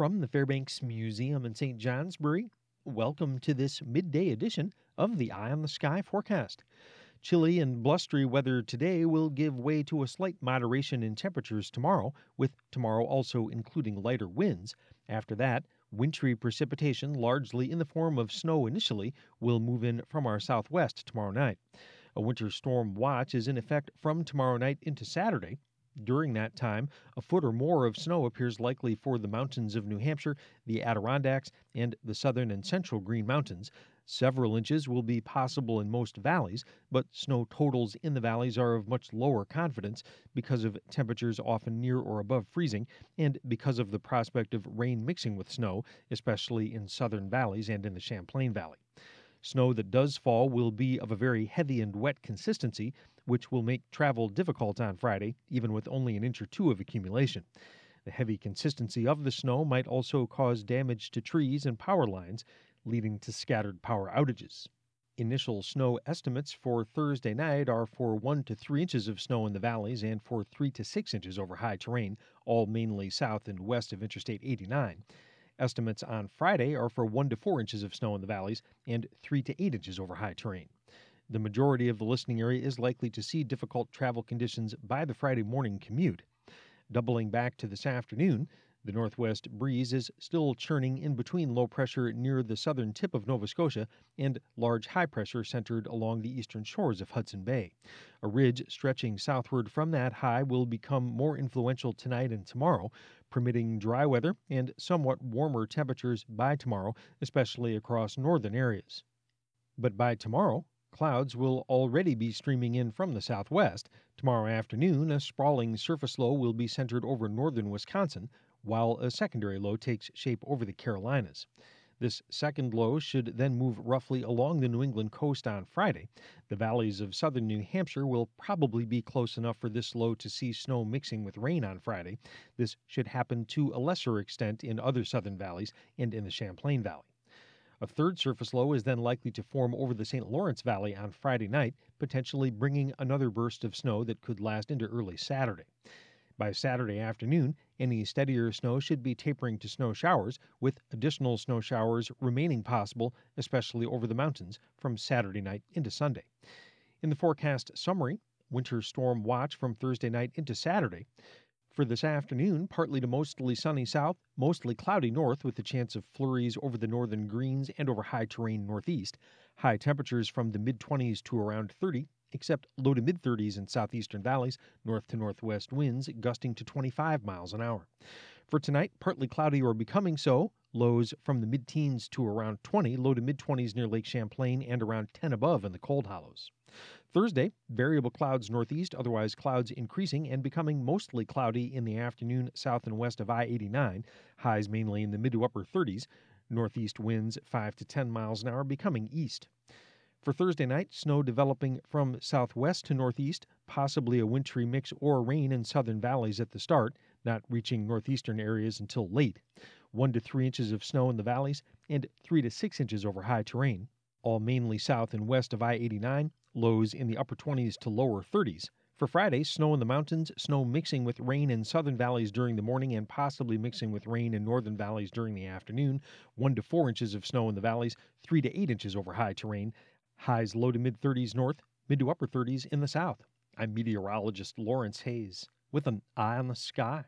From the Fairbanks Museum in St. Johnsbury, welcome to this midday edition of the Eye on the Sky forecast. Chilly and blustery weather today will give way to a slight moderation in temperatures tomorrow, with tomorrow also including lighter winds. After that, wintry precipitation, largely in the form of snow initially, will move in from our southwest tomorrow night. A winter storm watch is in effect from tomorrow night into Saturday. During that time, a foot or more of snow appears likely for the mountains of New Hampshire, the Adirondacks, and the southern and central Green Mountains. Several inches will be possible in most valleys, but snow totals in the valleys are of much lower confidence because of temperatures often near or above freezing and because of the prospect of rain mixing with snow, especially in southern valleys and in the Champlain Valley. Snow that does fall will be of a very heavy and wet consistency, which will make travel difficult on Friday, even with only an inch or two of accumulation. The heavy consistency of the snow might also cause damage to trees and power lines, leading to scattered power outages. Initial snow estimates for Thursday night are for 1 to 3 inches of snow in the valleys and for 3 to 6 inches over high terrain, all mainly south and west of Interstate 89. Estimates on Friday are for 1 to 4 inches of snow in the valleys and 3 to 8 inches over high terrain. The majority of the listening area is likely to see difficult travel conditions by the Friday morning commute. Doubling back to this afternoon, the northwest breeze is still churning in between low pressure near the southern tip of Nova Scotia and large high pressure centered along the eastern shores of Hudson Bay. A ridge stretching southward from that high will become more influential tonight and tomorrow, permitting dry weather and somewhat warmer temperatures by tomorrow, especially across northern areas. But by tomorrow, Clouds will already be streaming in from the southwest. Tomorrow afternoon, a sprawling surface low will be centered over northern Wisconsin, while a secondary low takes shape over the Carolinas. This second low should then move roughly along the New England coast on Friday. The valleys of southern New Hampshire will probably be close enough for this low to see snow mixing with rain on Friday. This should happen to a lesser extent in other southern valleys and in the Champlain Valley. A third surface low is then likely to form over the St. Lawrence Valley on Friday night, potentially bringing another burst of snow that could last into early Saturday. By Saturday afternoon, any steadier snow should be tapering to snow showers, with additional snow showers remaining possible, especially over the mountains, from Saturday night into Sunday. In the forecast summary, winter storm watch from Thursday night into Saturday. For this afternoon, partly to mostly sunny south, mostly cloudy north with a chance of flurries over the northern greens and over high terrain northeast. High temperatures from the mid 20s to around 30, except low to mid 30s in southeastern valleys, north to northwest winds gusting to 25 miles an hour. For tonight, partly cloudy or becoming so, lows from the mid teens to around 20, low to mid 20s near Lake Champlain, and around 10 above in the cold hollows. Thursday, variable clouds northeast, otherwise clouds increasing and becoming mostly cloudy in the afternoon south and west of I 89, highs mainly in the mid to upper 30s, northeast winds 5 to 10 miles an hour becoming east. For Thursday night, snow developing from southwest to northeast, possibly a wintry mix or rain in southern valleys at the start, not reaching northeastern areas until late. 1 to 3 inches of snow in the valleys, and 3 to 6 inches over high terrain. All mainly south and west of I 89, lows in the upper 20s to lower 30s. For Friday, snow in the mountains, snow mixing with rain in southern valleys during the morning and possibly mixing with rain in northern valleys during the afternoon. 1 to 4 inches of snow in the valleys, 3 to 8 inches over high terrain. Highs low to mid 30s north, mid to upper 30s in the south. I'm meteorologist Lawrence Hayes with an eye on the sky.